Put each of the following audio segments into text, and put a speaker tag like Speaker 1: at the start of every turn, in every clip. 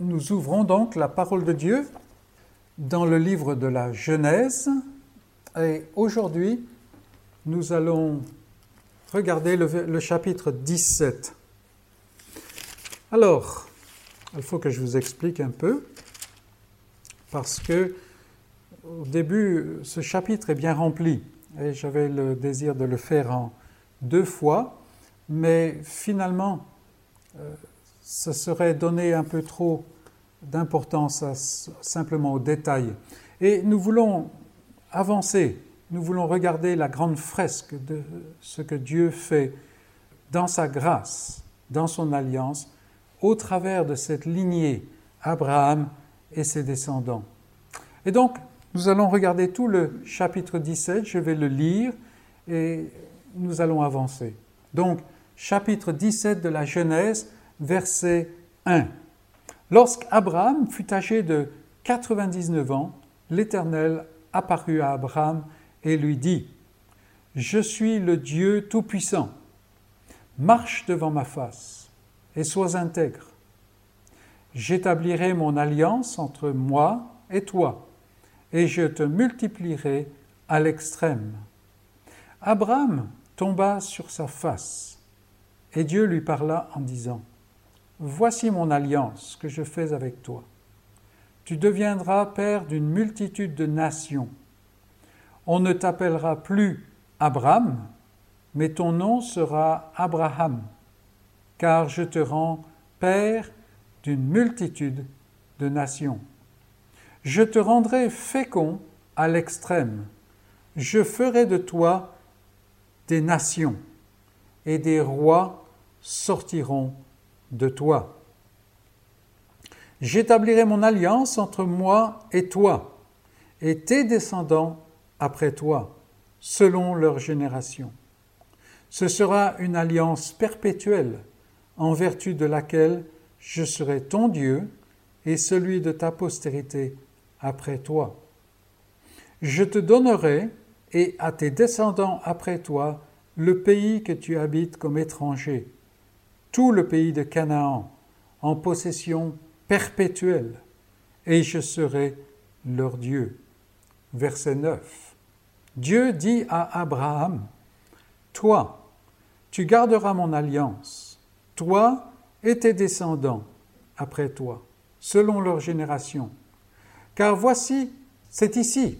Speaker 1: nous ouvrons donc la parole de Dieu dans le livre de la Genèse et aujourd'hui nous allons regarder le, chapitre 17. Alors, il faut que je vous explique un peu parce que au début ce chapitre est bien rempli et j'avais le désir de le faire en deux fois, mais finalement euh, ce serait donner un peu trop d'importance simplement aux détails. Et nous voulons avancer, nous voulons regarder la grande fresque de ce que Dieu fait dans sa grâce, dans son alliance, au travers de cette lignée, Abraham et ses descendants. Et donc, nous allons regarder tout le chapitre 17, je vais le lire et nous allons avancer. Donc, chapitre 17 de la Genèse, verset 1. Lorsqu'Abraham fut âgé de 99 ans, l'Éternel apparut à Abraham et lui dit, Je suis le Dieu Tout-Puissant, marche devant ma face et sois intègre. J'établirai mon alliance entre moi et toi, et je te multiplierai à l'extrême. Abraham tomba sur sa face, et Dieu lui parla en disant, Voici mon alliance que je fais avec toi. Tu deviendras père d'une multitude de nations. On ne t'appellera plus Abraham, mais ton nom sera Abraham, car je te rends père d'une multitude de nations. Je te rendrai fécond à l'extrême. Je ferai de toi des nations, et des rois sortiront de toi. J'établirai mon alliance entre moi et toi, et tes descendants après toi, selon leur génération. Ce sera une alliance perpétuelle, en vertu de laquelle je serai ton Dieu et celui de ta postérité après toi. Je te donnerai, et à tes descendants après toi, le pays que tu habites comme étranger, tout le pays de Canaan en possession perpétuelle, et je serai leur Dieu. Verset 9. Dieu dit à Abraham, Toi, tu garderas mon alliance, toi et tes descendants après toi, selon leur génération. Car voici, c'est ici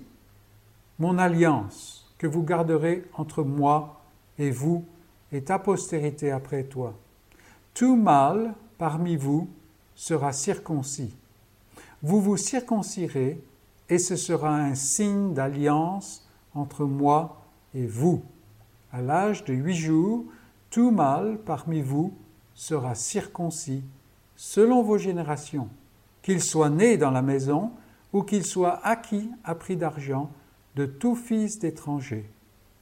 Speaker 1: mon alliance que vous garderez entre moi et vous et ta postérité après toi tout mâle parmi vous sera circoncis. Vous vous circoncirez et ce sera un signe d'alliance entre moi et vous. À l'âge de huit jours, tout mâle parmi vous sera circoncis selon vos générations, qu'il soit né dans la maison ou qu'il soit acquis à prix d'argent de tout fils d'étranger,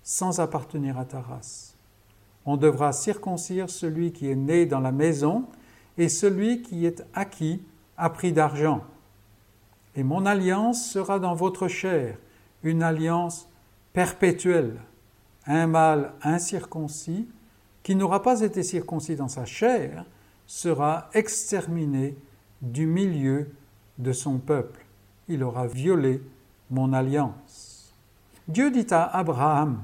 Speaker 1: sans appartenir à ta race on devra circoncire celui qui est né dans la maison et celui qui est acquis à prix d'argent. Et mon alliance sera dans votre chair, une alliance perpétuelle. Un mâle incirconcis, qui n'aura pas été circoncis dans sa chair, sera exterminé du milieu de son peuple. Il aura violé mon alliance. Dieu dit à Abraham,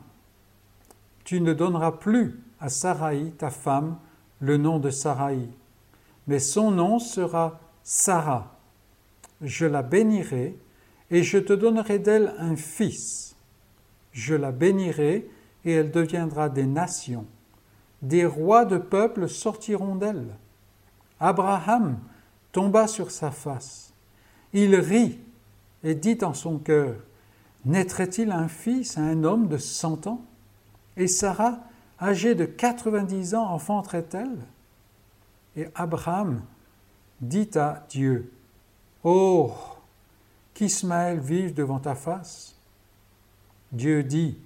Speaker 1: Tu ne donneras plus à Sarai, ta femme, le nom de Sarai, mais son nom sera Sarah. Je la bénirai et je te donnerai d'elle un fils. Je la bénirai et elle deviendra des nations. Des rois de peuples sortiront d'elle. Abraham tomba sur sa face. Il rit et dit en son cœur, Naîtrait-il un fils à un homme de cent ans? Et Sarah âgée de 90 ans, enfanterait-elle Et Abraham dit à Dieu, Oh, qu'Ismaël vive devant ta face. Dieu dit,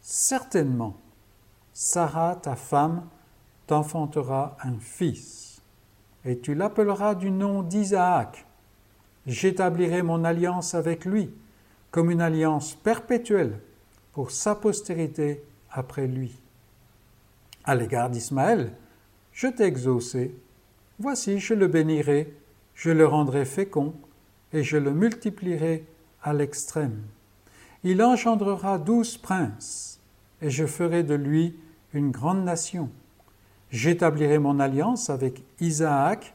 Speaker 1: Certainement, Sarah, ta femme, t'enfantera un fils, et tu l'appelleras du nom d'Isaac. J'établirai mon alliance avec lui comme une alliance perpétuelle pour sa postérité après lui à l'égard d'Ismaël, je t'ai exaucé, voici je le bénirai, je le rendrai fécond et je le multiplierai à l'extrême. Il engendrera douze princes, et je ferai de lui une grande nation. J'établirai mon alliance avec Isaac,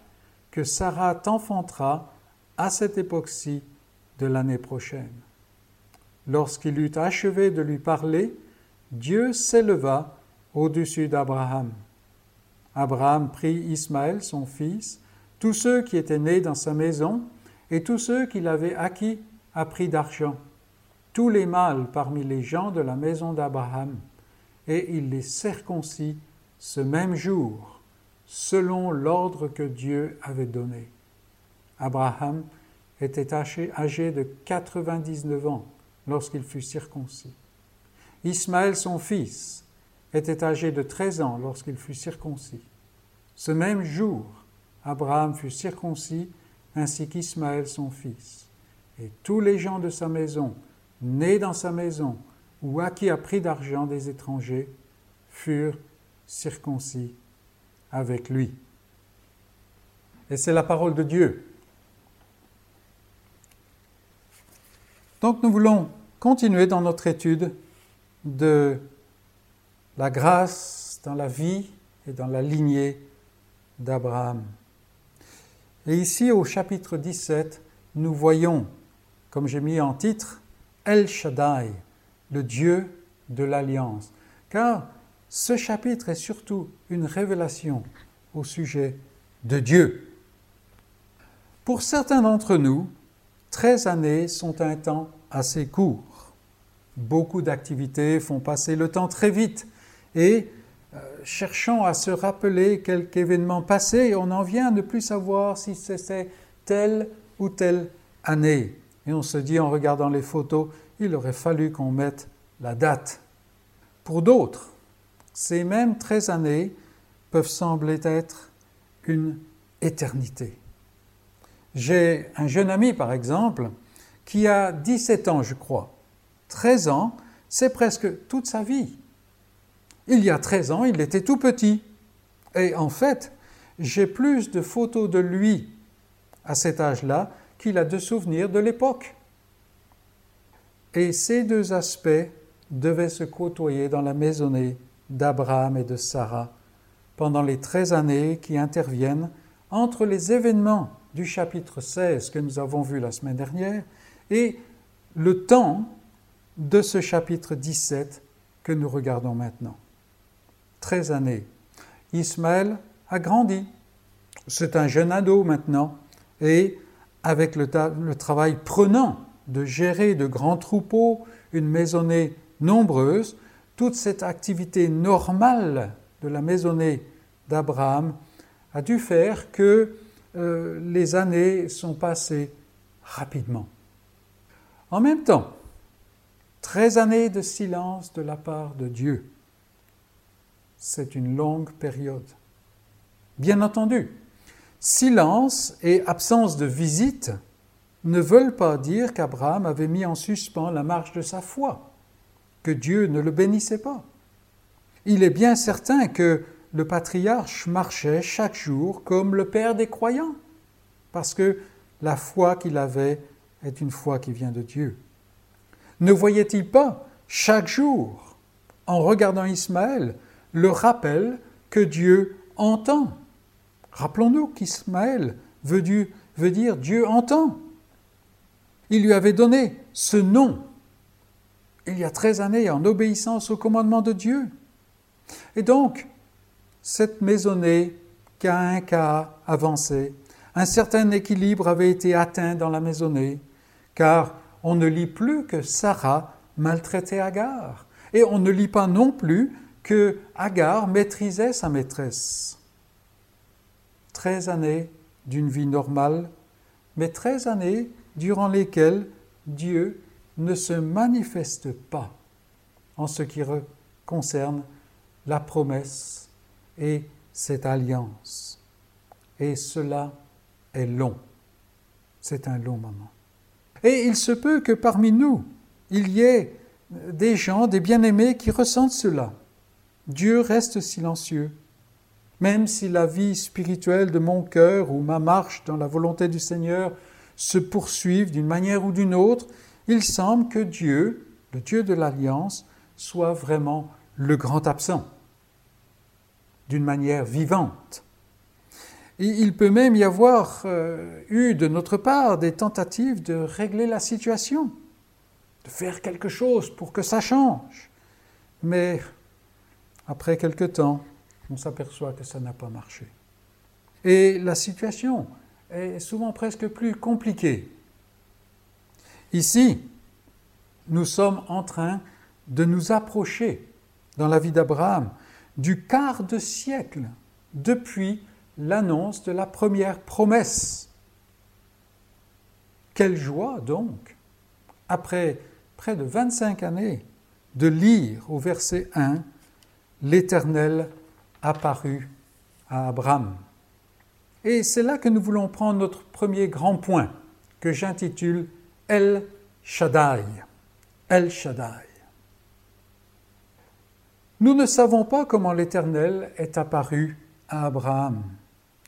Speaker 1: que Sarah t'enfantera à cette époque-ci de l'année prochaine. Lorsqu'il eut achevé de lui parler, Dieu s'éleva au-dessus d'Abraham. Abraham prit Ismaël, son fils, tous ceux qui étaient nés dans sa maison, et tous ceux qu'il avait acquis à prix d'argent, tous les mâles parmi les gens de la maison d'Abraham, et il les circoncit ce même jour, selon l'ordre que Dieu avait donné. Abraham était âgé de 99 ans lorsqu'il fut circoncis. Ismaël, son fils, était âgé de 13 ans lorsqu'il fut circoncis. Ce même jour, Abraham fut circoncis ainsi qu'Ismaël son fils. Et tous les gens de sa maison, nés dans sa maison, ou acquis à prix d'argent des étrangers, furent circoncis avec lui. Et c'est la parole de Dieu. Donc nous voulons continuer dans notre étude de la grâce dans la vie et dans la lignée d'Abraham. Et ici, au chapitre 17, nous voyons, comme j'ai mis en titre, El Shaddai, le Dieu de l'Alliance. Car ce chapitre est surtout une révélation au sujet de Dieu. Pour certains d'entre nous, 13 années sont un temps assez court. Beaucoup d'activités font passer le temps très vite et euh, cherchant à se rappeler quelque événement passé, on en vient à ne plus savoir si c'était telle ou telle année. Et on se dit en regardant les photos, il aurait fallu qu'on mette la date. Pour d'autres, ces mêmes 13 années peuvent sembler être une éternité. J'ai un jeune ami, par exemple, qui a 17 ans, je crois. 13 ans, c'est presque toute sa vie. Il y a 13 ans, il était tout petit. Et en fait, j'ai plus de photos de lui à cet âge-là qu'il a de souvenirs de l'époque. Et ces deux aspects devaient se côtoyer dans la maisonnée d'Abraham et de Sarah pendant les 13 années qui interviennent entre les événements du chapitre 16 que nous avons vu la semaine dernière et le temps de ce chapitre 17 que nous regardons maintenant. 13 années. Ismaël a grandi. C'est un jeune ado maintenant. Et avec le, travail prenant de gérer de grands troupeaux, une maisonnée nombreuse, toute cette activité normale de la maisonnée d'Abraham a dû faire que euh, les années sont passées rapidement. En même temps, 13 années de silence de la part de Dieu c'est une longue période. Bien entendu, silence et absence de visite ne veulent pas dire qu'Abraham avait mis en suspens la marche de sa foi, que Dieu ne le bénissait pas. Il est bien certain que le patriarche marchait chaque jour comme le père des croyants, parce que la foi qu'il avait est une foi qui vient de Dieu. Ne voyait-il pas chaque jour, en regardant Ismaël, le rappel que Dieu entend. Rappelons-nous qu'Ismaël veut, dire Dieu entend. Il lui avait donné ce nom il y a 13 années en obéissance au commandement de Dieu. Et donc, cette maisonnée qui a un un certain équilibre avait été atteint dans la maisonnée, car on ne lit plus que Sarah maltraitait Agar, et on ne lit pas non plus que Agar maîtrisait sa maîtresse. Treize années d'une vie normale, mais treize années durant lesquelles Dieu ne se manifeste pas en ce qui concerne la promesse et cette alliance. Et cela est long. C'est un long moment. Et il se peut que parmi nous, il y ait des gens, des bien-aimés qui ressentent cela. Dieu reste silencieux. Même si la vie spirituelle de mon cœur ou ma marche dans la volonté du Seigneur se poursuivent d'une manière ou d'une autre, il semble que Dieu, le Dieu de l'Alliance, soit vraiment le grand absent, d'une manière vivante. il peut même y avoir euh, eu de notre part des tentatives de régler la situation, de faire quelque chose pour que ça change. Mais après quelque temps, on s'aperçoit que ça n'a pas marché. Et la situation est souvent presque plus compliquée. Ici, nous sommes en train de nous approcher dans la vie d'Abraham du quart de siècle depuis l'annonce de la première promesse. Quelle joie donc, après près de 25 années, de lire au verset 1 L'Éternel apparut à Abraham. Et c'est là que nous voulons prendre notre premier grand point, que j'intitule El Shaddai. El Shaddai. Nous ne savons pas comment l'Éternel est apparu à Abraham.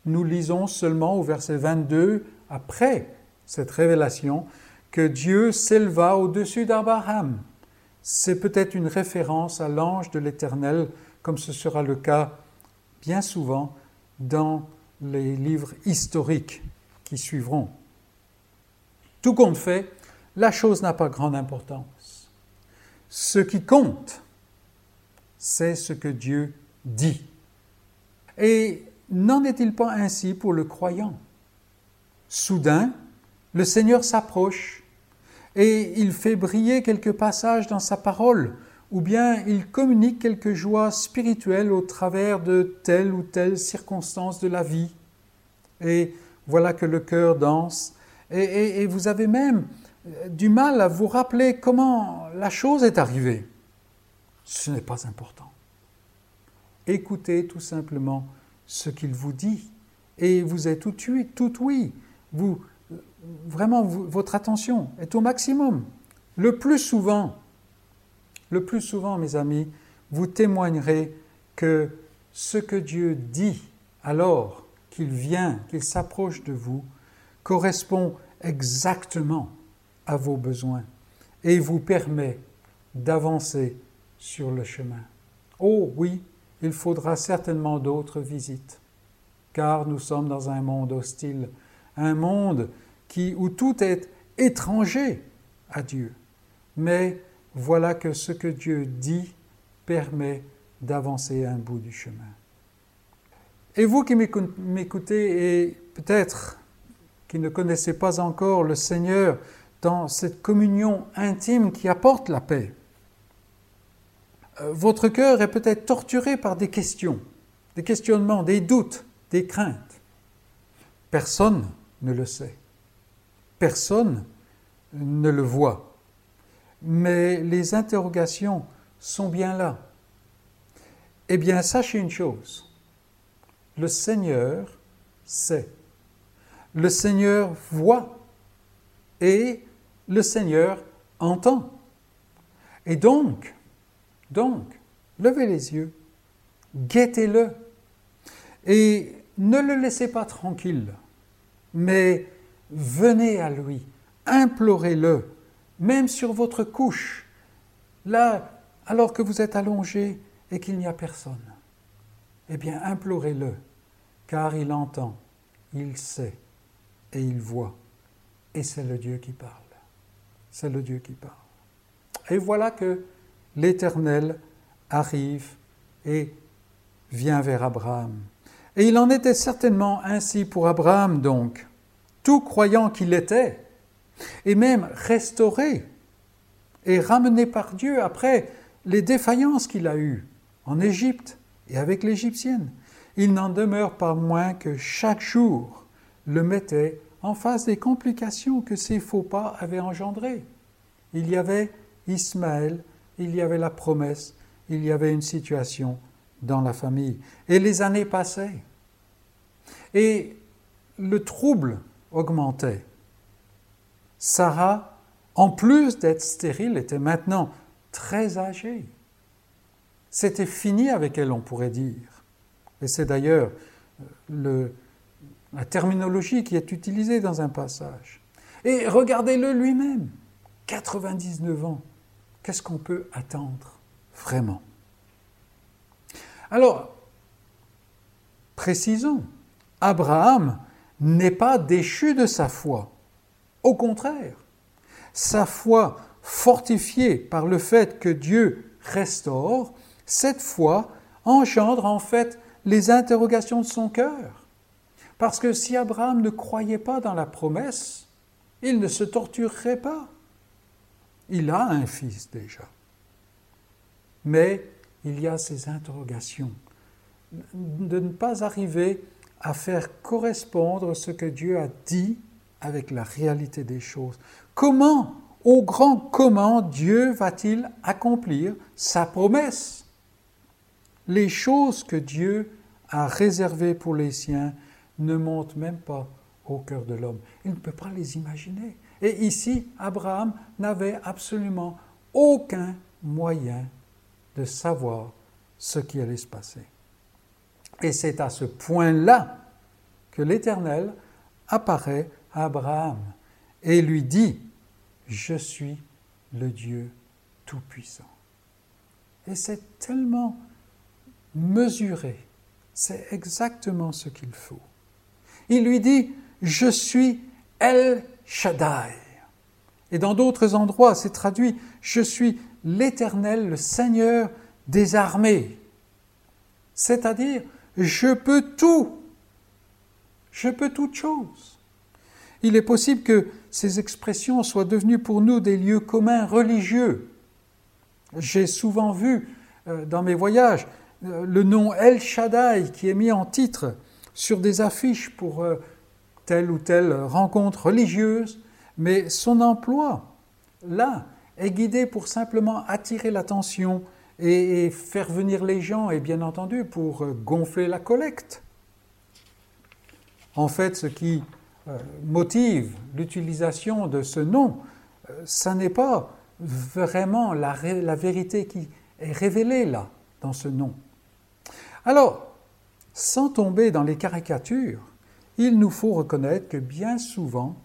Speaker 1: Nous lisons seulement au verset 22, après cette révélation, que Dieu s'éleva au-dessus d'Abraham. C'est peut-être une référence à l'ange de l'Éternel, comme ce sera le cas bien souvent dans les livres historiques qui suivront. Tout compte fait, la chose n'a pas grande importance. Ce qui compte, c'est ce que Dieu dit. Et n'en est-il pas ainsi pour le croyant? Soudain, le Seigneur s'approche et il fait briller quelques passages dans sa parole, ou bien il communique quelques joies spirituelles au travers de telle ou telle circonstance de la vie. Et voilà que le cœur danse. Et, vous avez même du mal à vous rappeler comment la chose est arrivée. Ce n'est pas important. Écoutez tout simplement ce qu'il vous dit et vous êtes tout, tout oui. Vous, vraiment, votre attention est au maximum. Le plus souvent, le plus souvent, mes amis, vous témoignerez que ce que Dieu dit alors qu'il vient, qu'il s'approche de vous, correspond exactement à vos besoins et vous permet d'avancer sur le chemin. Oh oui, il faudra certainement d'autres visites, car nous sommes dans un monde hostile, un monde qui, où tout est étranger à Dieu. Mais voilà que ce que Dieu dit permet d'avancer un bout du chemin. Et vous qui m'écoutez et peut-être qui ne connaissez pas encore le Seigneur dans cette communion intime qui apporte la paix, euh, votre cœur est peut-être torturé par des questions, des questionnements, des doutes, des craintes. Personne ne le sait. Personne ne le voit. Mais les interrogations sont bien là. Eh bien, sachez une chose. Le Seigneur sait. Le Seigneur voit. Et le Seigneur entend. Et donc, donc, levez les yeux, guettez-le et ne le laissez pas tranquille, mais venez à lui, implorez-le, même sur votre couche, là, alors que vous êtes allongé et qu'il n'y a personne. Eh bien, implorez-le, car il entend, il sait et il voit. Et c'est le Dieu qui parle. C'est le Dieu qui parle. Et voilà que l'Éternel arrive et vient vers Abraham. Et il en était certainement ainsi pour Abraham donc, tout croyant qu'il était, et même restauré et ramené par Dieu après les défaillances qu'il a eues en Égypte et avec l'Égyptienne. Il n'en demeure pas moins que chaque jour le mettait en face des complications que ses faux pas avaient engendrées. Il y avait Ismaël il y avait la promesse, il y avait une situation dans la famille. Et les années passaient. Et le trouble augmentait. Sarah, en plus d'être stérile, était maintenant très âgée. C'était fini avec elle, on pourrait dire. Et c'est d'ailleurs euh, la terminologie qui est utilisée dans un passage. Et regardez-le lui-même, 99 ans. Qu'est-ce qu'on peut attendre vraiment? Alors, précisons, Abraham n'est pas déchu de sa foi. Au contraire, sa foi fortifiée par le fait que Dieu restaure, cette foi engendre en fait les interrogations de son cœur. Parce que si Abraham ne croyait pas dans la promesse, il ne se torturerait pas. Il a un fils déjà. Mais il y a ces interrogations de ne pas arriver à faire correspondre ce que Dieu a dit avec la réalité des choses. Comment, au grand comment, Dieu va-t-il accomplir sa promesse? Les choses que Dieu a réservées pour les siens ne montent même pas au cœur de l'homme. Il ne peut pas les imaginer. Et ici, Abraham n'avait absolument aucun moyen de savoir ce qui allait se passer. Et c'est à ce point-là que l'Éternel apparaît à Abraham et lui dit, je suis le Dieu Tout-Puissant. Et c'est tellement mesuré, c'est exactement ce qu'il faut. Il lui dit, je suis El Shaddai. Et dans d'autres endroits, c'est traduit, je suis l'Éternel, le Seigneur des armées. C'est-à-dire, je peux tout. Je peux toutes choses. Il est possible que ces expressions soient devenues pour nous des lieux communs religieux. J'ai souvent vu euh, dans mes voyages euh, le nom El Shaddai qui est mis en titre sur des affiches pour euh, telle ou telle rencontre religieuse, mais son emploi, là, est guidé pour simplement attirer l'attention et, faire venir les gens, et bien entendu pour euh, gonfler la collecte. En fait, ce qui euh, motive l'utilisation de ce nom, ce n'est pas vraiment la vérité qui est révélée là, dans ce nom. Alors, sans tomber dans les caricatures, il nous faut reconnaître que bien souvent,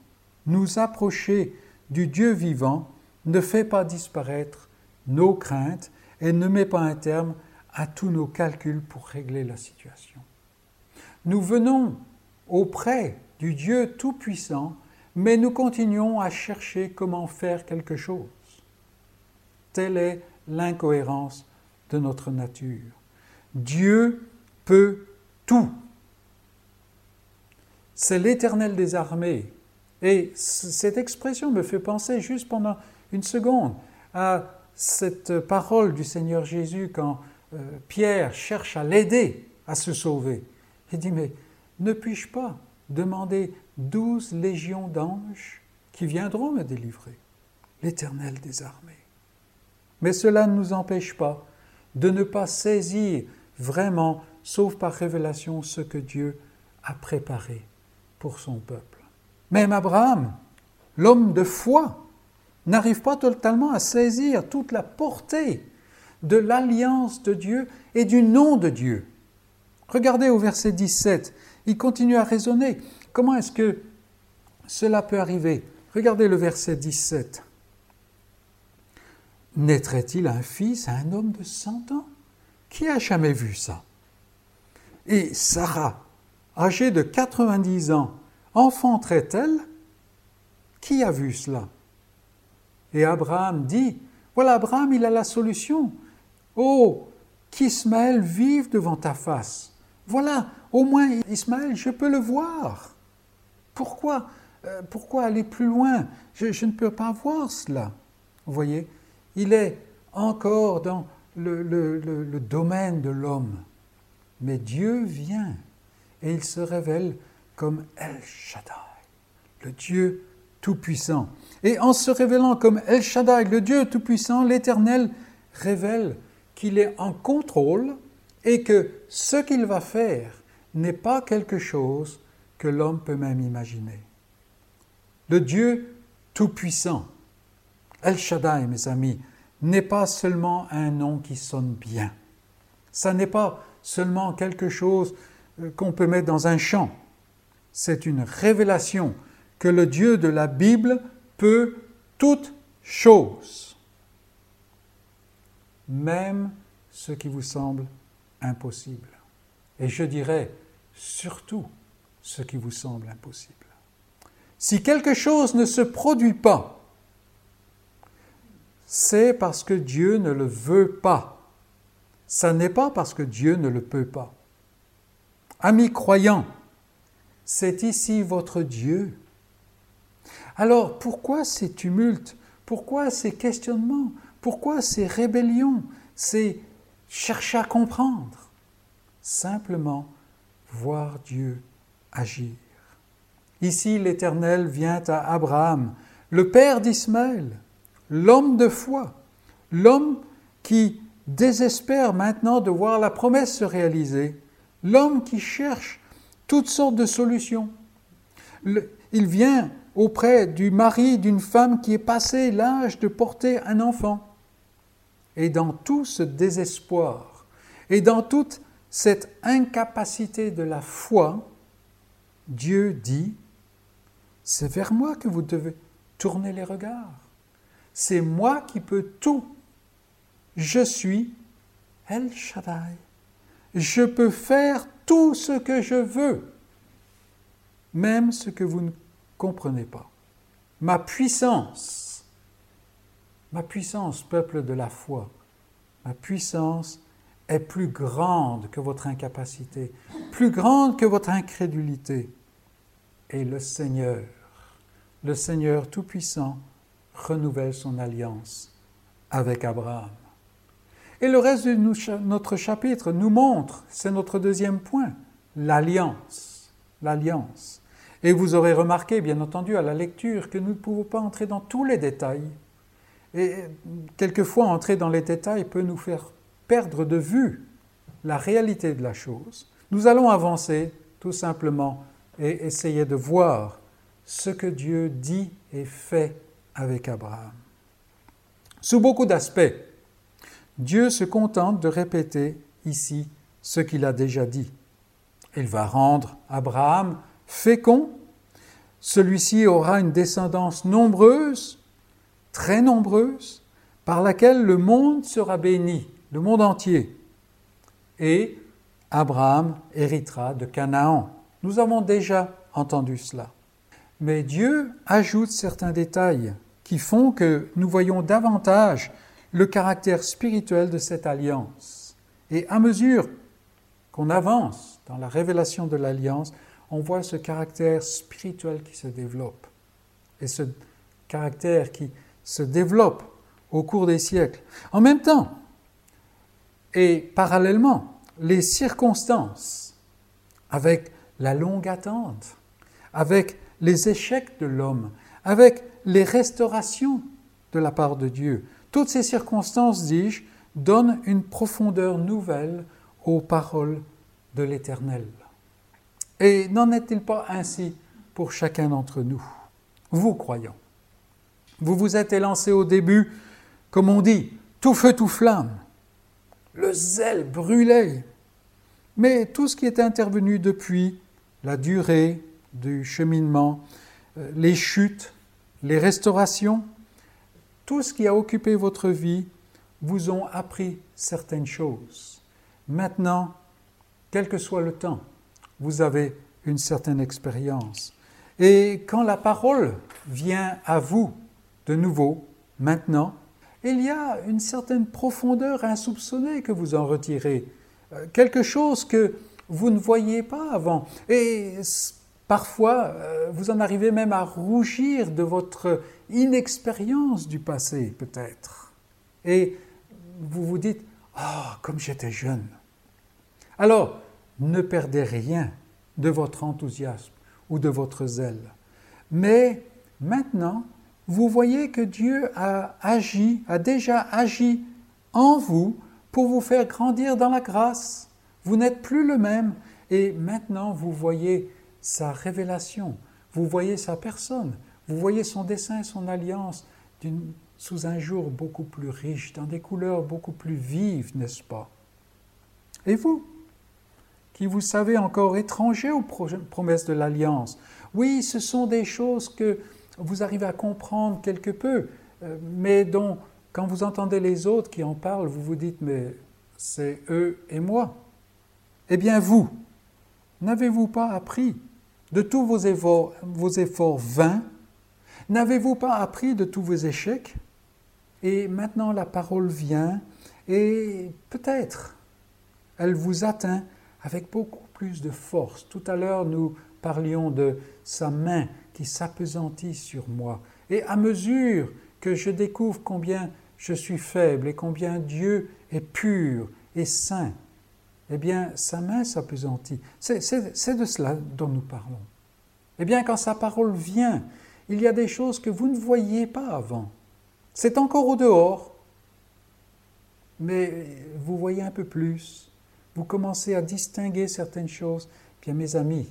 Speaker 1: nous approcher du Dieu vivant ne fait pas disparaître nos craintes et ne met pas un terme à tous nos calculs pour régler la situation. Nous venons auprès du Dieu Tout-Puissant, mais nous continuons à chercher comment faire quelque chose. Telle est l'incohérence de notre nature. Dieu peut tout. C'est l'Éternel des armées. Et cette expression me fait penser juste pendant une seconde à cette parole du Seigneur Jésus quand euh, Pierre cherche à l'aider à se sauver. Il dit, mais ne puis-je pas demander douze légions d'anges qui viendront me délivrer? L'Éternel des armées. Mais cela ne nous empêche pas de ne pas saisir vraiment sauf par révélation ce que Dieu a préparé pour son peuple. Même Abraham, l'homme de foi, n'arrive pas totalement à saisir toute la portée de l'alliance de Dieu et du nom de Dieu. Regardez au verset 17, il continue à raisonner. Comment est-ce que cela peut arriver? Regardez le verset 17. Naîtrait-il un fils à un homme de cent ans? Qui a jamais vu ça? Et Sarah, âgée de 90 ans, enfanterait-elle? Qui a vu cela? Et Abraham dit, voilà, Abraham, il a la solution. Oh, qu'Ismaël vive devant ta face. Voilà, au moins Ismaël, je peux le voir. Pourquoi euh, Pourquoi aller plus loin? Je, ne peux pas voir cela. Vous voyez, il est encore dans le, le domaine de l'homme. Mais Dieu vient et il se révèle comme El Shaddai, le Dieu Tout-Puissant. Et en se révélant comme El Shaddai, le Dieu Tout-Puissant, l'Éternel révèle qu'il est en contrôle et que ce qu'il va faire n'est pas quelque chose que l'homme peut même imaginer. Le Dieu Tout-Puissant, El Shaddai, mes amis, n'est pas seulement un nom qui sonne bien. Ça n'est pas seulement quelque chose euh, qu'on peut mettre dans un champ. C'est une révélation que le Dieu de la Bible peut toutes choses, même ce qui vous semble impossible. Et je dirais surtout ce qui vous semble impossible. Si quelque chose ne se produit pas, c'est parce que Dieu ne le veut pas. Ça n'est pas parce que Dieu ne le peut pas. Amis croyants, c'est ici votre Dieu. Alors pourquoi ces tumultes? Pourquoi ces questionnements? Pourquoi ces rébellions? C'est chercher à comprendre. Simplement voir Dieu agir. Ici, l'Éternel vient à Abraham, le père d'Ismaël, l'homme de foi, l'homme qui désespère maintenant de voir la promesse se réaliser, l'homme qui cherche toutes sortes de solutions. il vient auprès du mari d'une femme qui est passée l'âge de porter un enfant. Et dans tout ce désespoir, et dans toute cette incapacité de la foi, Dieu dit, c'est vers moi que vous devez tourner les regards. C'est moi qui peux tout. Je suis El Shaddai. Je peux faire tout ce que je veux, même ce que vous ne comprenez pas. Ma puissance, ma puissance, peuple de la foi, ma puissance est plus grande que votre incapacité, plus grande que votre incrédulité. Et le Seigneur, le Seigneur Tout-Puissant, renouvelle son alliance avec Abraham. Et le reste de notre chapitre nous montre, c'est notre deuxième point, l'alliance. L'alliance. Et vous aurez remarqué, bien entendu, à la lecture, que nous ne pouvons pas entrer dans tous les détails. Et quelquefois, entrer dans les détails peut nous faire perdre de vue la réalité de la chose, nous allons avancer tout simplement et essayer de voir ce que Dieu dit et fait avec Abraham. Sous beaucoup d'aspects, Dieu se contente de répéter ici ce qu'il a déjà dit. Il va rendre Abraham fécond, celui-ci aura une descendance nombreuse, très nombreuse, par laquelle le monde sera béni le monde entier. Et Abraham héritera de Canaan. Nous avons déjà entendu cela. Mais Dieu ajoute certains détails qui font que nous voyons davantage le caractère spirituel de cette alliance. Et à mesure qu'on avance dans la révélation de l'alliance, on voit ce caractère spirituel qui se développe. Et ce caractère qui se développe au cours des siècles. En même temps, et parallèlement, les circonstances, avec la longue attente, avec les échecs de l'homme, avec les restaurations de la part de Dieu, toutes ces circonstances, dis-je, donnent une profondeur nouvelle aux paroles de l'Éternel. Et n'en est-il pas ainsi pour chacun d'entre nous, vous croyants? Vous vous êtes élancés au début, comme on dit, tout feu, tout flamme le zèle brûlait. Mais tout ce qui est intervenu depuis, la durée du cheminement, euh, les chutes, les restaurations, tout ce qui a occupé votre vie vous ont appris certaines choses. Maintenant, quel que soit le temps, vous avez une certaine expérience. Et quand la parole vient à vous de nouveau, maintenant, il y a une certaine profondeur insoupçonnée que vous en retirez, euh, quelque chose que vous ne voyiez pas avant. Et parfois, euh, vous en arrivez même à rougir de votre inexpérience du passé, peut-être. Et vous vous dites, ah, comme j'étais jeune. Alors, ne perdez rien de votre enthousiasme ou de votre zèle. Mais maintenant, vous voyez que Dieu a agi, a déjà agi en vous pour vous faire grandir dans la grâce. Vous n'êtes plus le même. Et maintenant vous voyez sa révélation, vous voyez sa personne, vous voyez son dessein son alliance sous un jour beaucoup plus riche, dans des couleurs beaucoup plus vives, n'est-ce pas? Et vous, qui vous savez encore étrangers aux promesses de l'alliance. Oui, ce sont des choses que vous arrivez à comprendre quelque peu, euh, mais dont, quand vous entendez les autres qui en parlent, vous vous dites, mais c'est eux et moi. Eh bien, vous, n'avez-vous pas appris de tous vos efforts, vos efforts vains? N'avez-vous pas appris de tous vos échecs? Et maintenant la parole vient et peut-être elle vous atteint avec beaucoup plus de force. Tout à l'heure, nous parlions de sa main qui s'apesantit sur moi. Et à mesure que je découvre combien je suis faible et combien Dieu est pur et saint, eh bien, sa main s'apesantit. C'est de cela dont nous parlons. Eh bien, quand sa parole vient, il y a des choses que vous ne voyiez pas avant. C'est encore au dehors, mais vous voyez un peu plus. Vous commencez à distinguer certaines choses. Bien, mes amis,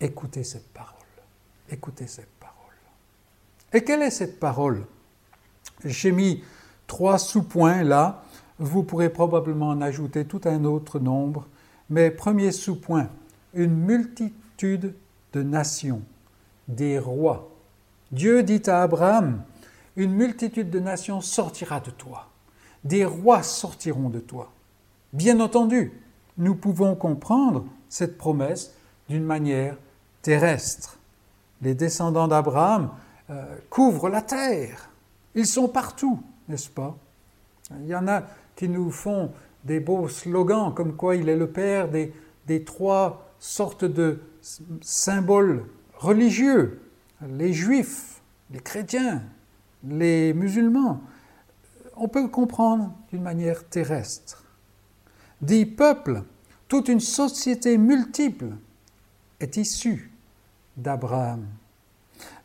Speaker 1: écoutez cette parole. Écoutez cette parole. Et quelle est cette parole? J'ai mis trois sous-points là. Vous pourrez probablement en ajouter tout un autre nombre. Mais premier sous-point, une multitude de nations, des rois. Dieu dit à Abraham, une multitude de nations sortira de toi, des rois sortiront de toi. Bien entendu, nous pouvons comprendre cette promesse d'une manière terrestre. Les descendants d'Abraham euh, couvrent la terre. Ils sont partout, n'est-ce pas? Il y en a qui nous font des beaux slogans comme quoi il est le père des, des trois sortes de symboles religieux, les juifs, les chrétiens, les musulmans. On peut le comprendre d'une manière terrestre. Des peuples, toute une société multiple est issue d'Abraham.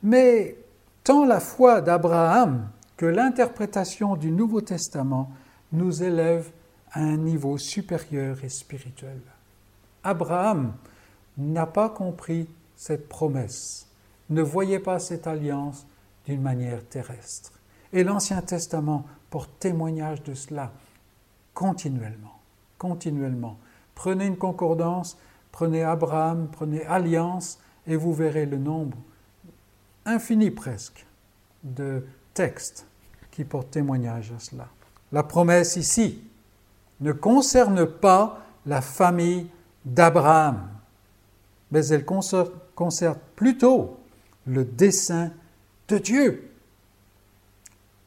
Speaker 1: Mais tant la foi d'Abraham que l'interprétation du Nouveau Testament nous élève à un niveau supérieur et spirituel. Abraham n'a pas compris cette promesse, ne voyait pas cette alliance d'une manière terrestre. Et l'Ancien Testament porte témoignage de cela continuellement, continuellement. Prenez une concordance, prenez Abraham, prenez Alliance, et vous verrez le nombre infini presque de textes qui portent témoignage à cela. La promesse ici ne concerne pas la famille d'Abraham, mais elle concerne plutôt le dessein de Dieu.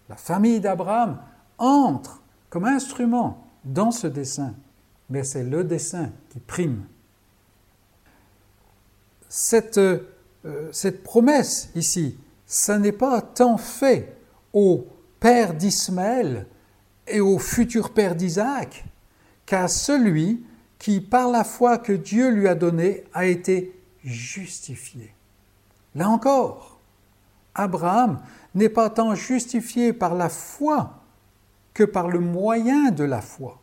Speaker 1: La famille d'Abraham entre comme instrument dans ce dessein, mais c'est le dessein qui prime. Cette, euh, cette promesse ici, ça n'est pas tant fait au père d'Ismaël et au futur père d'Isaac qu'à celui qui, par la foi que Dieu lui a donnée, a été justifié. Là encore, Abraham n'est pas tant justifié par la foi que par le moyen de la foi.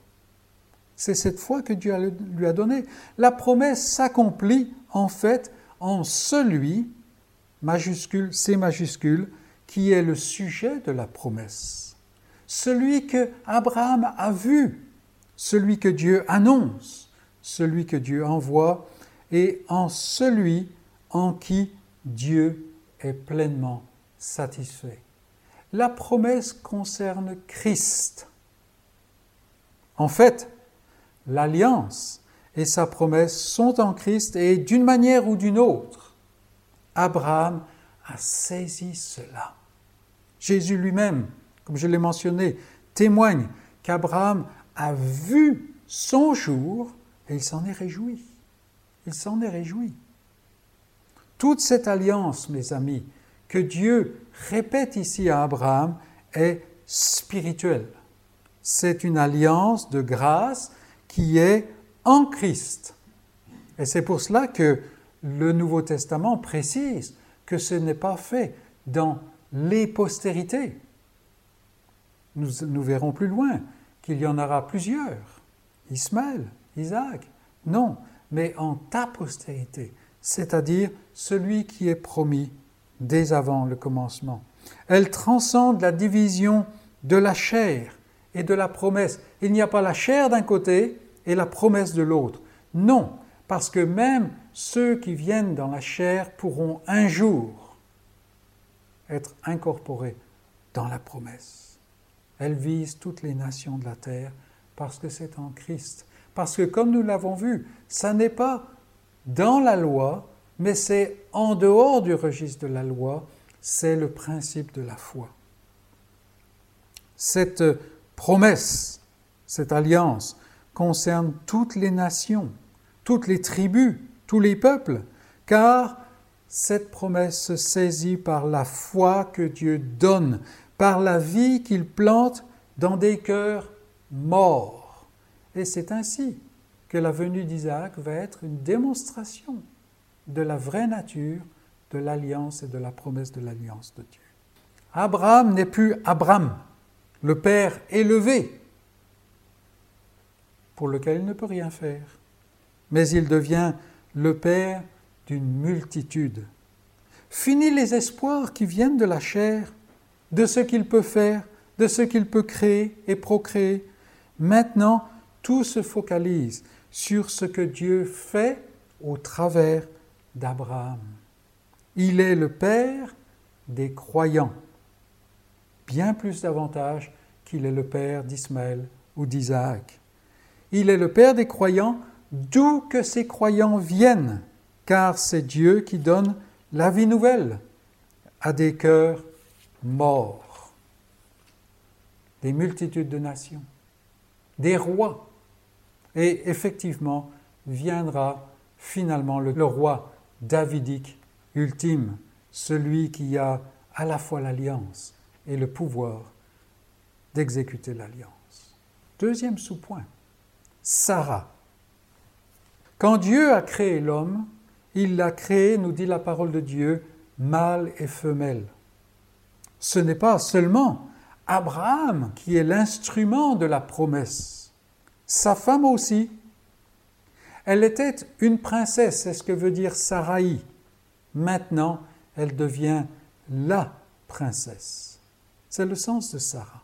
Speaker 1: C'est cette foi que Dieu lui a donnée. La promesse s'accomplit en fait en celui, majuscule, C majuscule, qui est le sujet de la promesse. Celui que Abraham a vu, celui que Dieu annonce, celui que Dieu envoie, et en celui en qui Dieu est pleinement satisfait. La promesse concerne Christ. En fait, l'alliance et sa promesse sont en Christ et d'une manière ou d'une autre, Abraham a saisi cela. Jésus lui-même, comme je l'ai mentionné, témoigne qu'Abraham a vu son jour et il s'en est réjoui. Il s'en est réjoui. Toute cette alliance, mes amis, que Dieu répète ici à Abraham, est spirituelle. C'est une alliance de grâce qui est en Christ. Et c'est pour cela que le Nouveau Testament précise que ce n'est pas fait dans les postérités. Nous, nous verrons plus loin qu'il y en aura plusieurs. Ismaël, Isaac. Non, mais en ta postérité, c'est-à-dire celui qui est promis dès avant le commencement. Elle transcende la division de la chair et de la promesse. Il n'y a pas la chair d'un côté et la promesse de l'autre. Non, parce que même ceux qui viennent dans la chair pourront un jour être incorporés dans la promesse. Elle vise toutes les nations de la terre parce que c'est en Christ. Parce que comme nous l'avons vu, ça n'est pas dans la loi, mais c'est en dehors du registre de la loi, c'est le principe de la foi. Cette promesse, cette alliance, concerne toutes les nations, toutes les tribus, tous les peuples, car cette promesse se saisit par la foi que Dieu donne, par la vie qu'il plante dans des cœurs morts. Et c'est ainsi que la venue d'Isaac va être une démonstration de la vraie nature de l'alliance et de la promesse de l'alliance de Dieu. Abraham n'est plus Abraham, le Père élevé, pour lequel il ne peut rien faire, mais il devient le Père d'une multitude. Fini les espoirs qui viennent de la chair, de ce qu'il peut faire, de ce qu'il peut créer et procréer. Maintenant, tout se focalise sur ce que Dieu fait au travers d'Abraham. Il est le Père des croyants, bien plus davantage qu'il est le Père d'Ismaël ou d'Isaac. Il est le Père des croyants d'où que ces croyants viennent, car c'est Dieu qui donne la vie nouvelle à des cœurs morts, des multitudes de nations, des rois. Et effectivement, viendra finalement le, roi davidique ultime, celui qui a à la fois l'alliance et le pouvoir d'exécuter l'alliance. Deuxième sous-point, Sarah. Quand Dieu a créé l'homme, il l'a créé, nous dit la parole de Dieu, mâle et femelle. Ce n'est pas seulement Abraham qui est l'instrument de la promesse, sa femme aussi. Elle était une princesse, c'est ce que veut dire Sarai. Maintenant, elle devient la princesse. C'est le sens de Sarah.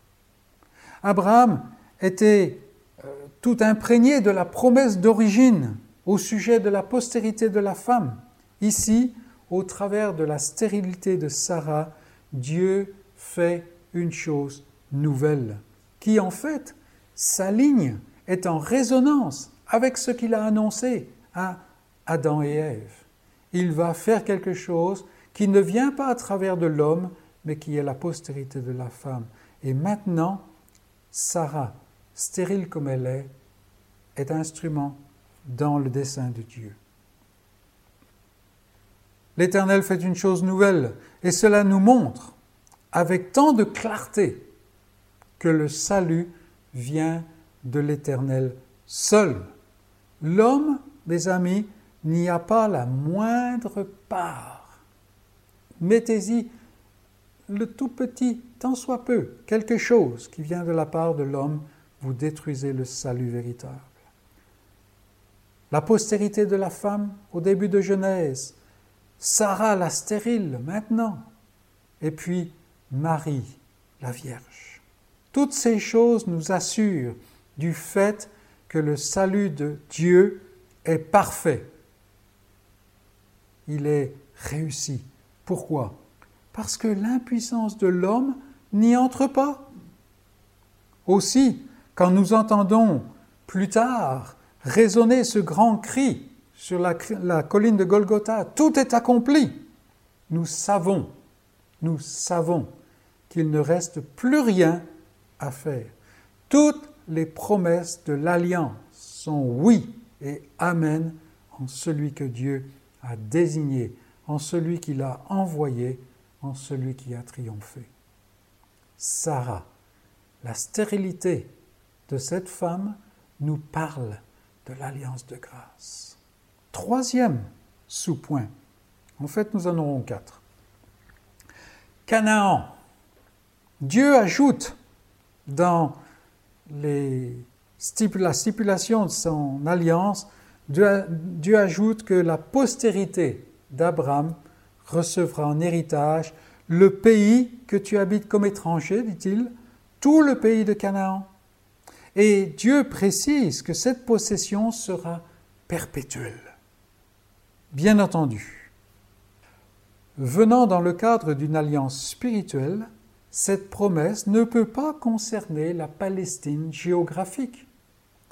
Speaker 1: Abraham était euh, tout imprégné de la promesse d'origine au sujet de la postérité de la femme. Ici, au travers de la stérilité de Sarah, Dieu fait une chose nouvelle, qui en fait s'aligne, est en résonance avec ce qu'il a annoncé à Adam et Ève. Il va faire quelque chose qui ne vient pas à travers de l'homme, mais qui est la postérité de la femme. Et maintenant, Sarah, stérile comme elle est, est instrument dans le dessein de Dieu. L'Éternel fait une chose nouvelle, et cela nous montre avec tant de clarté que le salut vient de l'Éternel seul. L'homme, mes amis, n'y a pas la moindre part. Mettez-y le tout petit, tant soit peu, quelque chose qui vient de la part de l'homme, vous détruisez le salut véritable la postérité de la femme au début de Genèse, Sarah la stérile maintenant, et puis Marie la Vierge. Toutes ces choses nous assurent du fait que le salut de Dieu est parfait. Il est réussi. Pourquoi? Parce que l'impuissance de l'homme n'y entre pas. Aussi, quand nous entendons plus tard résonner ce grand cri sur la, colline de Golgotha, tout est accompli. Nous savons, nous savons qu'il ne reste plus rien à faire. Toutes les promesses de l'alliance sont oui et amen en celui que Dieu a désigné, en celui qu'il a envoyé, en celui qui a triomphé. Sarah, la stérilité de cette femme nous parle de l'alliance de grâce. Troisième sous-point. En fait, nous en aurons quatre. Canaan. Dieu ajoute dans la stipulation de son alliance, Dieu ajoute que la postérité d'Abraham recevra en héritage le pays que tu habites comme étranger, dit-il, tout le pays de Canaan. Et Dieu précise que cette possession sera perpétuelle. Bien entendu, venant dans le cadre d'une alliance spirituelle, cette promesse ne peut pas concerner la Palestine géographique.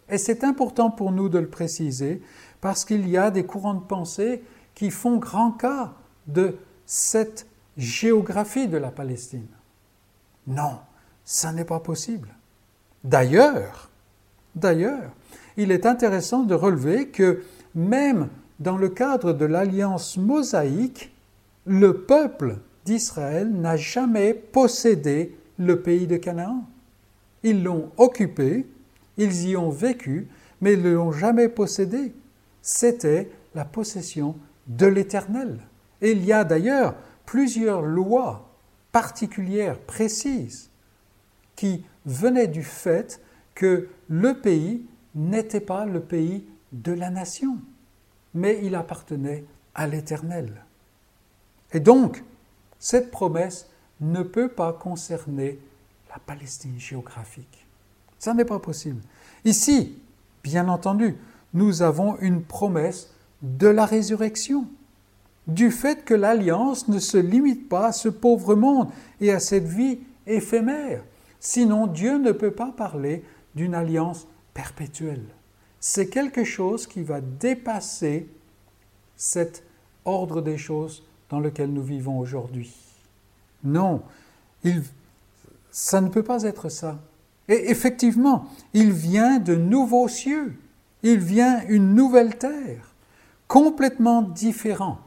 Speaker 1: Et c'est important pour nous de le préciser parce qu'il y a des courants de pensée qui font grand cas de cette géographie de la Palestine. Non, ça n'est pas possible. D'ailleurs, d'ailleurs, il est intéressant de relever que même dans le cadre de l'alliance mosaïque, le peuple d'Israël n'a jamais possédé le pays de Canaan. Ils l'ont occupé, ils y ont vécu, mais ils ne l'ont jamais possédé. C'était la possession de l'Éternel. Et il y a d'ailleurs plusieurs lois particulières, précises, qui venaient du fait que le pays n'était pas le pays de la nation, mais il appartenait à l'Éternel. Et donc, cette promesse ne peut pas concerner la Palestine géographique. Ça n'est pas possible. Ici, bien entendu, nous avons une promesse de la résurrection, du fait que l'alliance ne se limite pas à ce pauvre monde et à cette vie éphémère. Sinon, Dieu ne peut pas parler d'une alliance perpétuelle. C'est quelque chose qui va dépasser cet ordre des choses dans lequel nous vivons aujourd'hui. Non, ça ne peut pas être ça. Et effectivement, il vient de nouveaux cieux, il vient une nouvelle terre complètement différent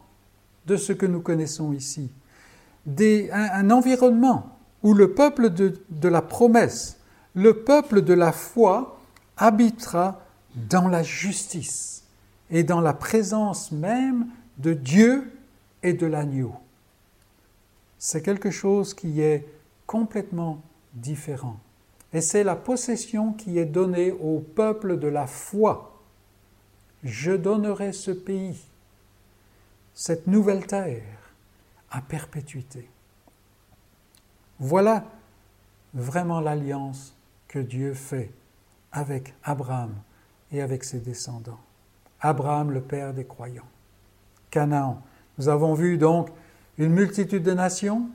Speaker 1: de ce que nous connaissons ici. un, environnement où le peuple de, de la promesse, le peuple de la foi habitera dans la justice et dans la présence même de Dieu et de l'agneau. C'est quelque chose qui est complètement différent. Et c'est la possession qui est donnée au peuple de la foi je donnerai ce pays, cette nouvelle terre, à perpétuité. Voilà vraiment l'alliance que Dieu fait avec Abraham et avec ses descendants. Abraham, le père des croyants. Canaan. Nous avons vu donc une multitude de nations.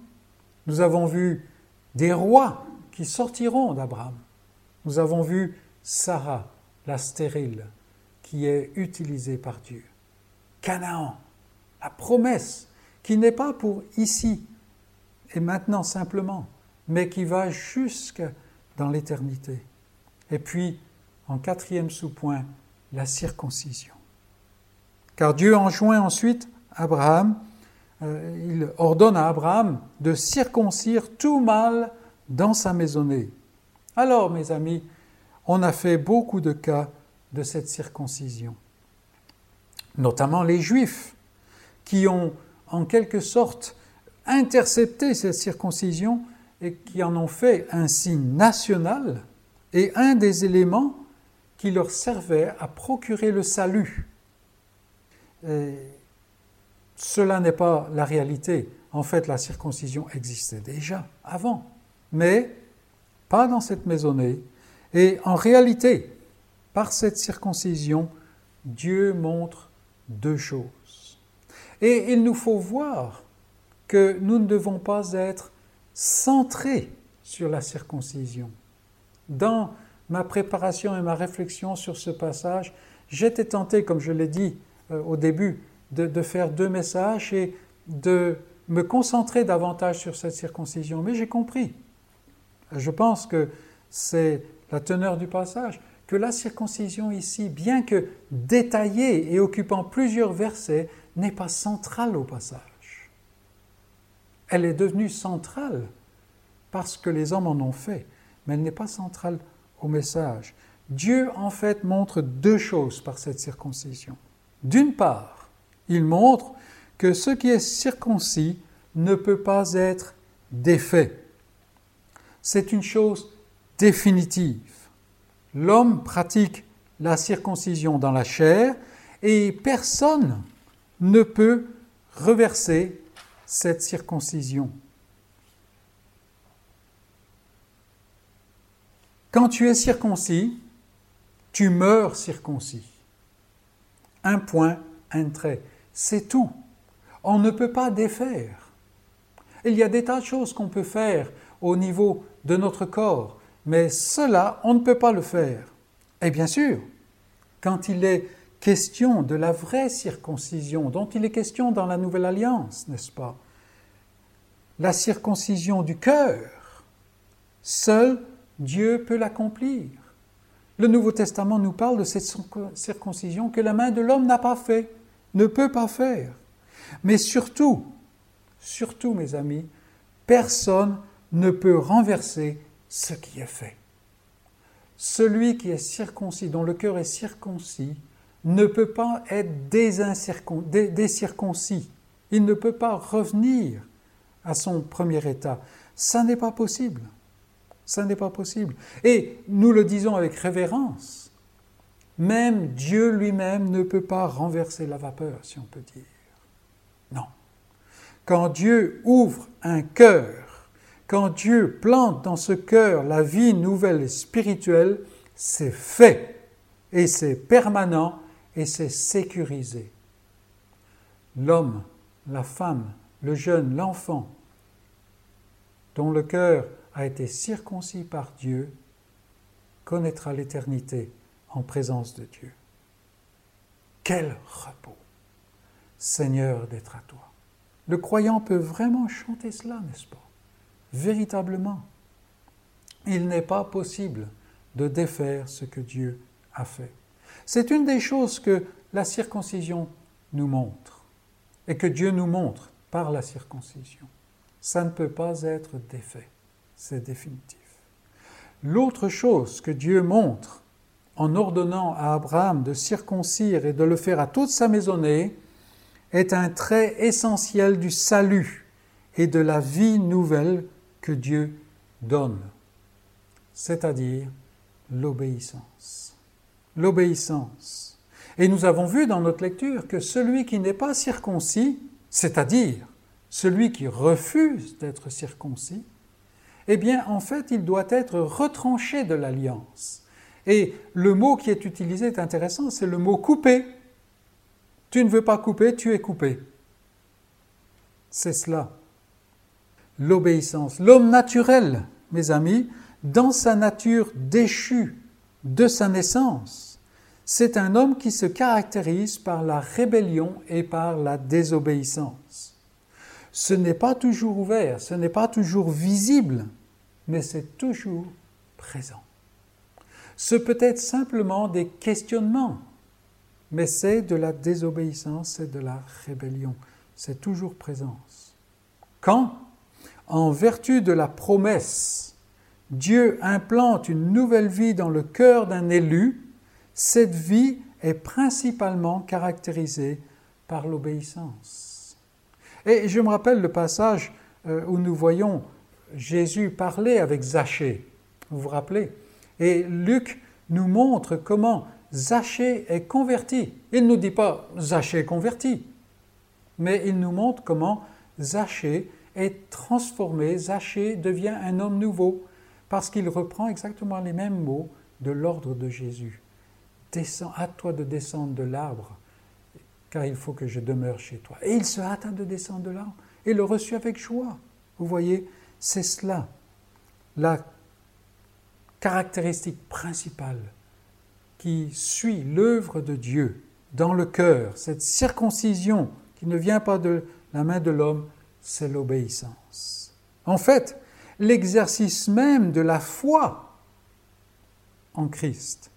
Speaker 1: Nous avons vu des rois qui sortiront d'Abraham. Nous avons vu Sarah, la stérile, qui est utilisé par Dieu. Canaan, la promesse qui n'est pas pour ici et maintenant simplement, mais qui va jusque dans l'éternité. Et puis, en quatrième sous-point, la circoncision. Car Dieu enjoint ensuite Abraham, euh, il ordonne à Abraham de circoncire tout mâle dans sa maisonnée. Alors, mes amis, on a fait beaucoup de cas de cette circoncision. Notamment les Juifs, qui ont en quelque sorte intercepté cette circoncision et qui en ont fait un signe national et un des éléments qui leur servait à procurer le salut. Cela n'est pas la réalité. En fait, la circoncision existait déjà avant, mais pas dans cette maisonnée. Et en réalité, par cette circoncision, Dieu montre deux choses. Et il nous faut voir que nous ne devons pas être centrés sur la circoncision. Dans ma préparation et ma réflexion sur ce passage, j'étais tenté, comme je l'ai dit euh, au début, de, faire deux messages et de me concentrer davantage sur cette circoncision. Mais j'ai compris. Je pense que c'est la teneur du passage que la circoncision ici, bien que détaillée et occupant plusieurs versets, n'est pas centrale au passage. Elle est devenue centrale parce que les hommes en ont fait, mais elle n'est pas centrale au message. Dieu, en fait, montre deux choses par cette circoncision. D'une part, il montre que ce qui est circoncis ne peut pas être défait. C'est une chose définitive. L'homme pratique la circoncision dans la chair et personne ne peut reverser cette circoncision. Quand tu es circoncis, tu meurs circoncis. Un point, un trait. C'est tout. On ne peut pas défaire. Il y a des tas de choses qu'on peut faire au niveau de notre corps, mais cela, on ne peut pas le faire. Et bien sûr, quand il est question de la vraie circoncision, dont il est question dans la Nouvelle Alliance, n'est-ce pas? La circoncision du cœur, seul Dieu peut l'accomplir. Le Nouveau Testament nous parle de cette circoncision que la main de l'homme n'a pas fait, ne peut pas faire. Mais surtout, surtout mes amis, personne ne peut renverser ce qui est fait. Celui qui est circoncis, dont le cœur est circoncis, ne peut pas être décirconcis. Il ne peut pas revenir à son premier état. Ça n'est pas possible. Ça n'est pas possible. Et nous le disons avec révérence. Même Dieu lui-même ne peut pas renverser la vapeur, si on peut dire. Non. Quand Dieu ouvre un cœur, quand Dieu plante dans ce cœur la vie nouvelle et spirituelle, c'est fait et c'est permanent et c'est sécurisé. L'homme, la femme, le jeune, l'enfant, dont le cœur a été circoncis par Dieu, connaîtra l'éternité en présence de Dieu. Quel repos, Seigneur, d'être à toi. Le croyant peut vraiment chanter cela, n'est-ce pas? Véritablement. Il n'est pas possible de défaire ce que Dieu a fait. C'est une des choses que la circoncision nous montre et que Dieu nous montre par la circoncision. Ça ne peut pas être défait, c'est définitif. L'autre chose que Dieu montre en ordonnant à Abraham de circoncire et de le faire à toute sa maisonnée est un trait essentiel du salut et de la vie nouvelle que Dieu donne, c'est-à-dire l'obéissance l'obéissance. Et nous avons vu dans notre lecture que celui qui n'est pas circoncis, c'est-à-dire celui qui refuse d'être circoncis, eh bien en fait il doit être retranché de l'alliance. Et le mot qui est utilisé est intéressant, c'est le mot couper. Tu ne veux pas couper, tu es coupé. C'est cela. L'obéissance. L'homme naturel, mes amis, dans sa nature déchue de sa naissance. C'est un homme qui se caractérise par la rébellion et par la désobéissance. Ce n'est pas toujours ouvert, ce n'est pas toujours visible, mais c'est toujours présent. Ce peut être simplement des questionnements, mais c'est de la désobéissance, c'est de la rébellion, c'est toujours présence. Quand, en vertu de la promesse Dieu implante une nouvelle vie dans le cœur d'un élu, cette vie est principalement caractérisée par l'obéissance. Et je me rappelle le passage euh, où nous voyons Jésus parler avec Zachée. Vous vous rappelez? Et Luc nous montre comment Zachée est converti. Il ne nous dit pas Zachée est converti, mais il nous montre comment Zachée est transformé, Zachée devient un homme nouveau parce qu'il reprend exactement les mêmes mots de l'ordre de Jésus. Descends, hâte-toi de descendre de l'arbre, car il faut que je demeure chez toi. Et il se hâta de descendre de l'arbre et le reçut avec joie. Vous voyez, c'est cela, la caractéristique principale qui suit l'œuvre de Dieu dans le cœur, cette circoncision qui ne vient pas de la main de l'homme, c'est l'obéissance. En fait, l'exercice même de la foi en Christ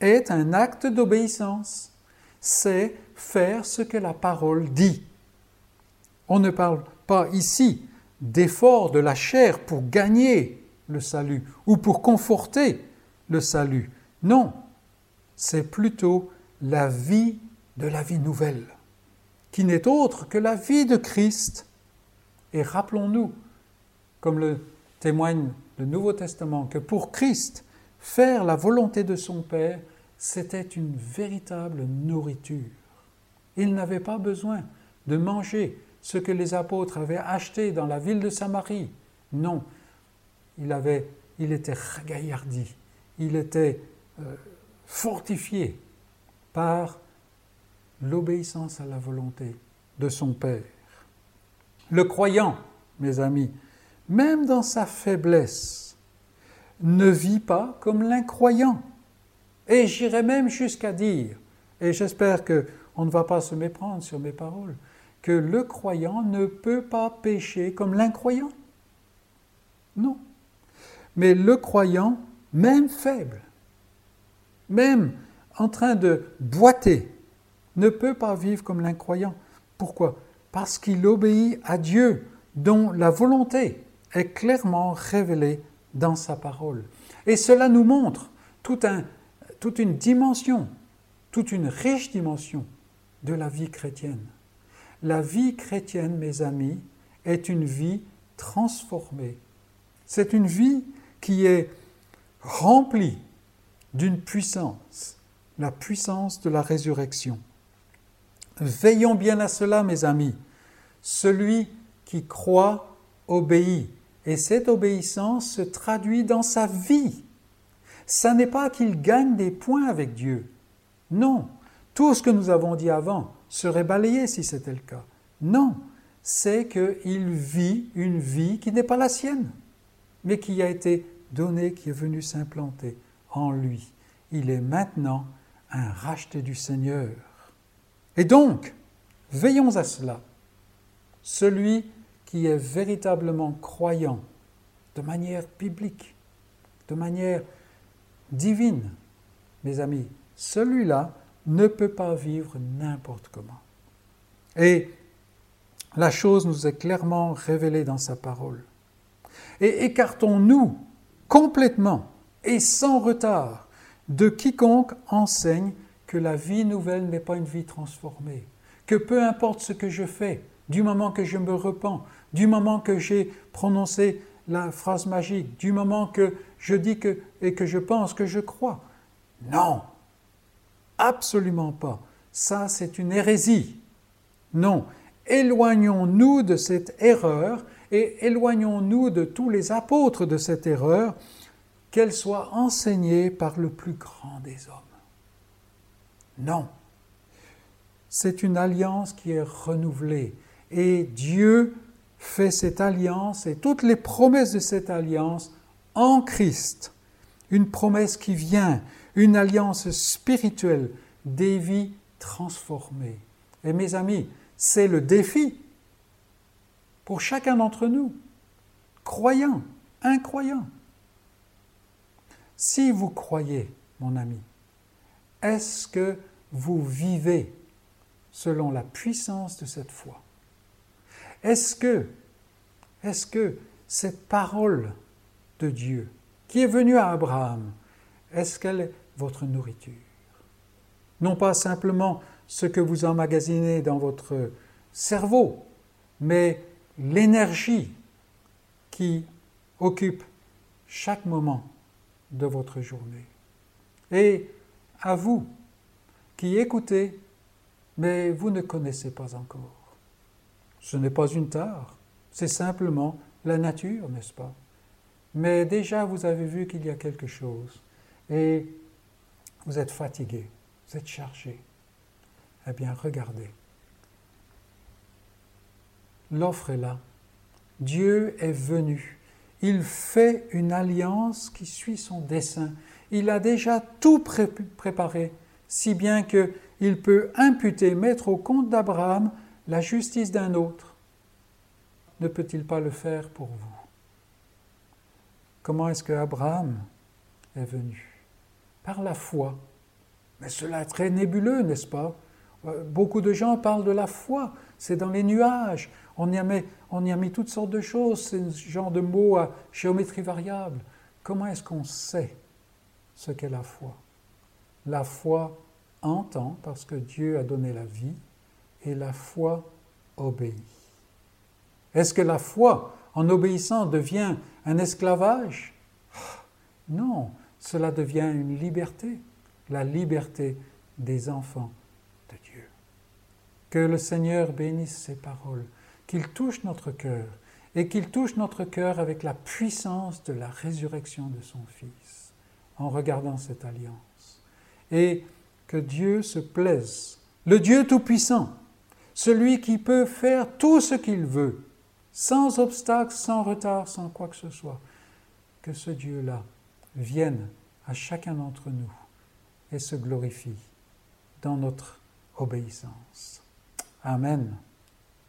Speaker 1: est un acte d'obéissance. C'est faire ce que la parole dit. On ne parle pas ici d'effort de la chair pour gagner le salut ou pour conforter le salut. Non, c'est plutôt la vie de la vie nouvelle, qui n'est autre que la vie de Christ. Et rappelons-nous, comme le témoigne le Nouveau Testament que pour Christ, faire la volonté de son Père, c'était une véritable nourriture. Il n'avait pas besoin de manger ce que les apôtres avaient acheté dans la ville de Samarie. Non, il, avait, il était ragaillardi, il était euh, fortifié par l'obéissance à la volonté de son Père. Le croyant, mes amis, même dans sa faiblesse, ne vit pas comme l'incroyant. Et j'irai même jusqu'à dire, et j'espère qu'on ne va pas se méprendre sur mes paroles, que le croyant ne peut pas pécher comme l'incroyant. Non. Mais le croyant, même faible, même en train de boiter, ne peut pas vivre comme l'incroyant. Pourquoi? Parce qu'il obéit à Dieu, dont la volonté est clairement révélée dans sa parole. Et cela nous montre toute une dimension, toute une riche dimension de la vie chrétienne. La vie chrétienne, mes amis, est une vie transformée. C'est une vie qui est remplie d'une puissance, la puissance de la résurrection. Veillons bien à cela, mes amis. Celui qui croit obéit, et cette obéissance se traduit dans sa vie. Ça n'est pas qu'il gagne des points avec Dieu. Non, tout ce que nous avons dit avant serait balayé si c'était le cas. Non, c'est qu'il vit une vie qui n'est pas la sienne, mais qui a été donnée, qui est venue s'implanter en lui. Il est maintenant un racheté du Seigneur. Et donc, veillons à cela. Celui qui est véritablement croyant de manière biblique, de manière divine, mes amis, celui-là ne peut pas vivre n'importe comment. Et la chose nous est clairement révélée dans sa parole. Et écartons-nous complètement et sans retard de quiconque enseigne que la vie nouvelle n'est pas une vie transformée, que peu importe ce que je fais, du moment que je me repens, du moment que j'ai prononcé la phrase magique, du moment que je dis que et que je pense que je crois. Non, absolument pas. Ça, c'est une hérésie. Non, éloignons-nous de cette erreur et éloignons-nous de tous les apôtres de cette erreur, qu'elle soit enseignée par le plus grand des hommes. Non, c'est une alliance qui est renouvelée et Dieu fait cette alliance et toutes les promesses de cette alliance en Christ. Une promesse qui vient, une alliance spirituelle, des vies transformées. Et mes amis, c'est le défi pour chacun d'entre nous, croyants, incroyants. Si vous croyez, mon ami, est-ce que vous vivez selon la puissance de cette foi? Est-ce que, est-ce que cette parole de Dieu qui est venue à Abraham, est-ce qu'elle est votre nourriture? Non pas simplement ce que vous emmagasinez dans votre cerveau, mais l'énergie qui occupe chaque moment de votre journée. Et à vous qui écoutez, mais vous ne connaissez pas encore. Ce n'est pas une tare, c'est simplement la nature, n'est-ce pas? Mais déjà, vous avez vu qu'il y a quelque chose et vous êtes fatigué, vous êtes chargé. Eh bien, regardez. L'offre est là. Dieu est venu. Il fait une alliance qui suit son dessein. Il a déjà tout préparé, si bien qu'il peut imputer, mettre au compte d'Abraham la justice d'un autre. Ne peut-il pas le faire pour vous? Comment est-ce que Abraham est venu? Par la foi. Mais cela est très nébuleux, n'est-ce pas? Euh, beaucoup de gens parlent de la foi, c'est dans les nuages. On y, a mis, toutes sortes de choses, ce genre de mots à géométrie variable. Comment est-ce qu'on sait ce qu'est la foi? La foi entend parce que Dieu a donné la vie et la foi obéit. Est-ce que la foi, en obéissant, devient un esclavage? Non, cela devient une liberté, la liberté des enfants que le Seigneur bénisse ces paroles, qu'il touche notre cœur et qu'il touche notre cœur avec la puissance de la résurrection de son Fils en regardant cette alliance. Et que Dieu se plaise le Dieu Tout-Puissant, celui qui peut faire tout ce qu'il veut, sans obstacle, sans retard, sans quoi que ce soit, que ce Dieu-là vienne à chacun d'entre nous et se glorifie dans notre obéissance. Amen.